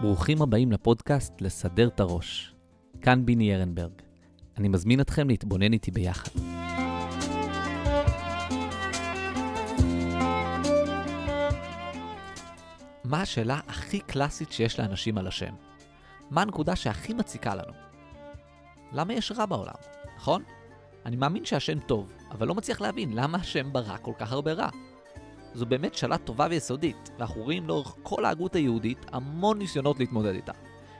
ברוכים הבאים לפודקאסט לסדר את הראש. כאן ביני ארנברג. אני מזמין אתכם להתבונן איתי ביחד. מה השאלה הכי קלאסית שיש לאנשים על השם? מה הנקודה שהכי מציקה לנו? למה יש רע בעולם, נכון? אני מאמין שהשם טוב, אבל לא מצליח להבין למה השם ברא כל כך הרבה רע. זו באמת שאלה טובה ויסודית, ואנחנו רואים לאורך כל ההגות היהודית המון ניסיונות להתמודד איתה.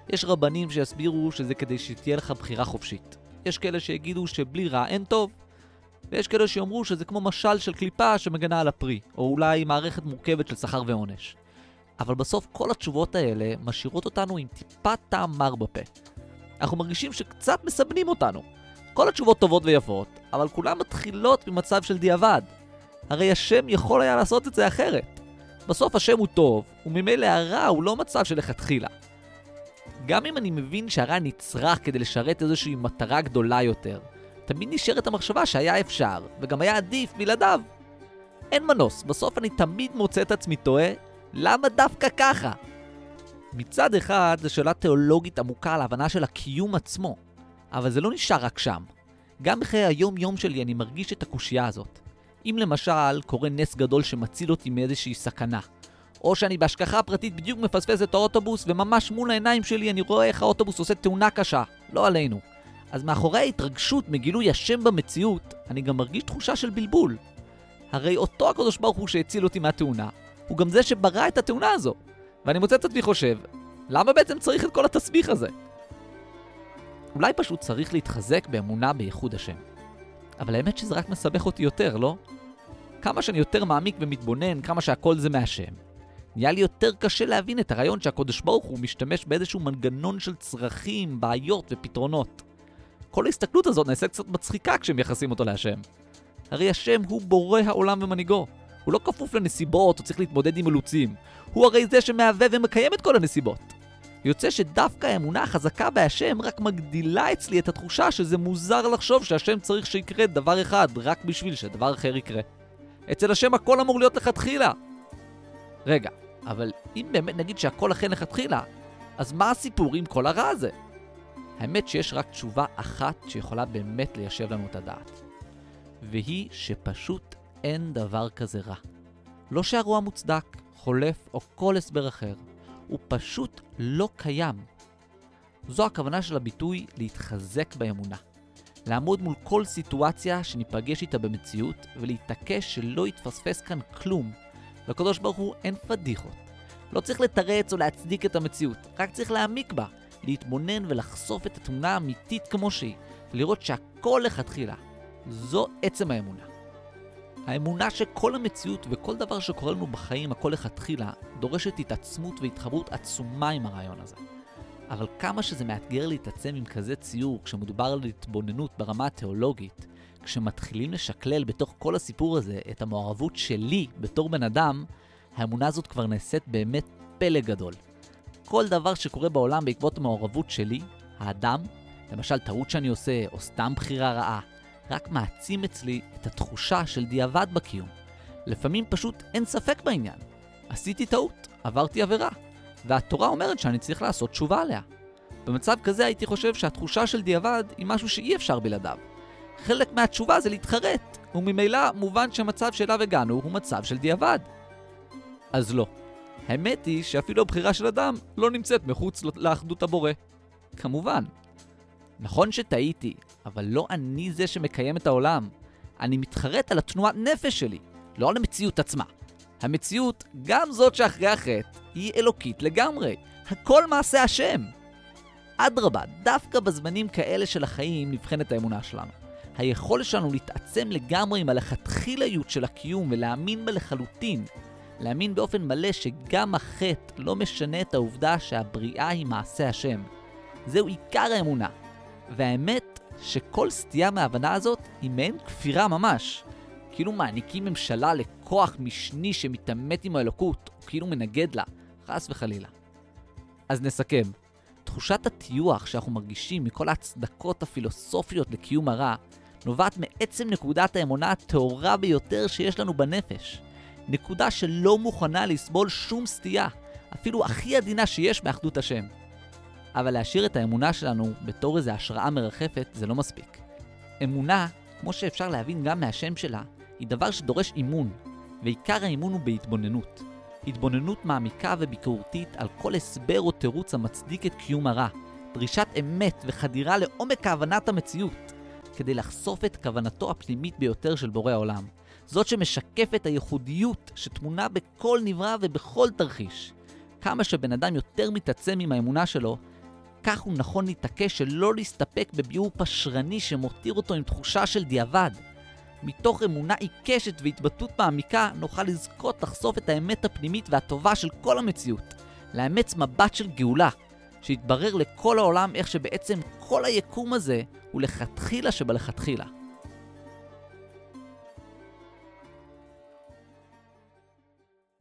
יש רבנים שיסבירו שזה כדי שתהיה לך בחירה חופשית. יש כאלה שיגידו שבלי רע אין טוב. ויש כאלה שיאמרו שזה כמו משל של קליפה שמגנה על הפרי, או אולי מערכת מורכבת של שכר ועונש. אבל בסוף כל התשובות האלה משאירות אותנו עם טיפת טעם מר בפה. אנחנו מרגישים שקצת מסבנים אותנו. כל התשובות טובות ויפות, אבל כולן מתחילות ממצב של דיעבד. הרי השם יכול היה לעשות את זה אחרת. בסוף השם הוא טוב, וממילא הרע הוא לא מצב שלכתחילה. גם אם אני מבין שהרע נצרך כדי לשרת איזושהי מטרה גדולה יותר, תמיד נשארת המחשבה שהיה אפשר, וגם היה עדיף בלעדיו. אין מנוס, בסוף אני תמיד מוצא את עצמי טועה, למה דווקא ככה? מצד אחד, זו שאלה תיאולוגית עמוקה על ההבנה של הקיום עצמו, אבל זה לא נשאר רק שם. גם בחיי היום-יום שלי אני מרגיש את הקושייה הזאת. אם למשל קורה נס גדול שמציל אותי מאיזושהי סכנה, או שאני בהשגחה פרטית בדיוק מפספס את האוטובוס וממש מול העיניים שלי אני רואה איך האוטובוס עושה תאונה קשה, לא עלינו. אז מאחורי ההתרגשות מגילוי השם במציאות, אני גם מרגיש תחושה של בלבול. הרי אותו הקדוש ברוך הוא שהציל אותי מהתאונה, הוא גם זה שברא את התאונה הזו. ואני מוצא את עצמי חושב, למה בעצם צריך את כל התסביך הזה? אולי פשוט צריך להתחזק באמונה בייחוד השם. אבל האמת שזה רק מסבך אותי יותר, לא? כמה שאני יותר מעמיק ומתבונן, כמה שהכל זה מהשם, נהיה לי יותר קשה להבין את הרעיון שהקודש ברוך הוא משתמש באיזשהו מנגנון של צרכים, בעיות ופתרונות. כל ההסתכלות הזאת נעשית קצת מצחיקה כשמייחסים אותו להשם. הרי השם הוא בורא העולם ומנהיגו. הוא לא כפוף לנסיבות או צריך להתמודד עם אילוצים. הוא הרי זה שמהווה ומקיים את כל הנסיבות. יוצא שדווקא האמונה החזקה בהשם רק מגדילה אצלי את התחושה שזה מוזר לחשוב שהשם צריך שיקרה דבר אחד רק בשביל שדבר אחר יקרה. אצל השם הכל אמור להיות לכתחילה. רגע, אבל אם באמת נגיד שהכל אכן לכתחילה, אז מה הסיפור עם כל הרע הזה? האמת שיש רק תשובה אחת שיכולה באמת ליישב לנו את הדעת. והיא שפשוט אין דבר כזה רע. לא שהרוע מוצדק, חולף או כל הסבר אחר. הוא פשוט לא קיים. זו הכוונה של הביטוי להתחזק באמונה. לעמוד מול כל סיטואציה שניפגש איתה במציאות ולהתעקש שלא יתפספס כאן כלום. לקדוש ברוך הוא אין פדיחות. לא צריך לתרץ או להצדיק את המציאות, רק צריך להעמיק בה, להתבונן ולחשוף את התמונה האמיתית כמו שהיא, ולראות שהכל לכתחילה. זו עצם האמונה. האמונה שכל המציאות וכל דבר שקורה לנו בחיים, הכל לכתחילה, דורשת התעצמות והתחברות עצומה עם הרעיון הזה. אבל כמה שזה מאתגר להתעצם עם כזה ציור כשמדובר על התבוננות ברמה התיאולוגית, כשמתחילים לשקלל בתוך כל הסיפור הזה את המעורבות שלי בתור בן אדם, האמונה הזאת כבר נעשית באמת פלא גדול. כל דבר שקורה בעולם בעקבות המעורבות שלי, האדם, למשל טעות שאני עושה, או סתם בחירה רעה, רק מעצים אצלי את התחושה של דיעבד בקיום. לפעמים פשוט אין ספק בעניין. עשיתי טעות, עברתי עבירה, והתורה אומרת שאני צריך לעשות תשובה עליה. במצב כזה הייתי חושב שהתחושה של דיעבד היא משהו שאי אפשר בלעדיו. חלק מהתשובה זה להתחרט, וממילא מובן שהמצב שאליו הגענו הוא מצב של דיעבד. אז לא. האמת היא שאפילו הבחירה של אדם לא נמצאת מחוץ לאחדות הבורא. כמובן. נכון שטעיתי, אבל לא אני זה שמקיים את העולם. אני מתחרט על התנועת נפש שלי, לא על המציאות עצמה. המציאות, גם זאת שאחרי החטא, היא אלוקית לגמרי. הכל מעשה השם. אדרבה, דווקא בזמנים כאלה של החיים נבחנת האמונה שלנו. היכולת שלנו להתעצם לגמרי עם הלכתחיליות של הקיום ולהאמין בה לחלוטין. להאמין באופן מלא שגם החטא לא משנה את העובדה שהבריאה היא מעשה השם. זהו עיקר האמונה. והאמת שכל סטייה מההבנה הזאת היא מעין כפירה ממש. כאילו מעניקים ממשלה לכוח משני שמתעמת עם האלוקות, או כאילו מנגד לה, חס וחלילה. אז נסכם. תחושת הטיוח שאנחנו מרגישים מכל ההצדקות הפילוסופיות לקיום הרע, נובעת מעצם נקודת האמונה הטהורה ביותר שיש לנו בנפש. נקודה שלא מוכנה לסבול שום סטייה. אפילו הכי עדינה שיש באחדות השם. אבל להשאיר את האמונה שלנו בתור איזו השראה מרחפת זה לא מספיק. אמונה, כמו שאפשר להבין גם מהשם שלה, היא דבר שדורש אימון, ועיקר האימון הוא בהתבוננות. התבוננות מעמיקה וביקורתית על כל הסבר או תירוץ המצדיק את קיום הרע, דרישת אמת וחדירה לעומק הבנת המציאות, כדי לחשוף את כוונתו הפנימית ביותר של בורא העולם. זאת שמשקפת הייחודיות שטמונה בכל נברא ובכל תרחיש. כמה שבן אדם יותר מתעצם עם האמונה שלו, כך הוא נכון להתעקש שלא להסתפק בביאור פשרני שמותיר אותו עם תחושה של דיעבד. מתוך אמונה עיקשת והתבטאות מעמיקה, נוכל לזכות לחשוף את האמת הפנימית והטובה של כל המציאות. לאמץ מבט של גאולה, שיתברר לכל העולם איך שבעצם כל היקום הזה הוא לכתחילה שבלכתחילה.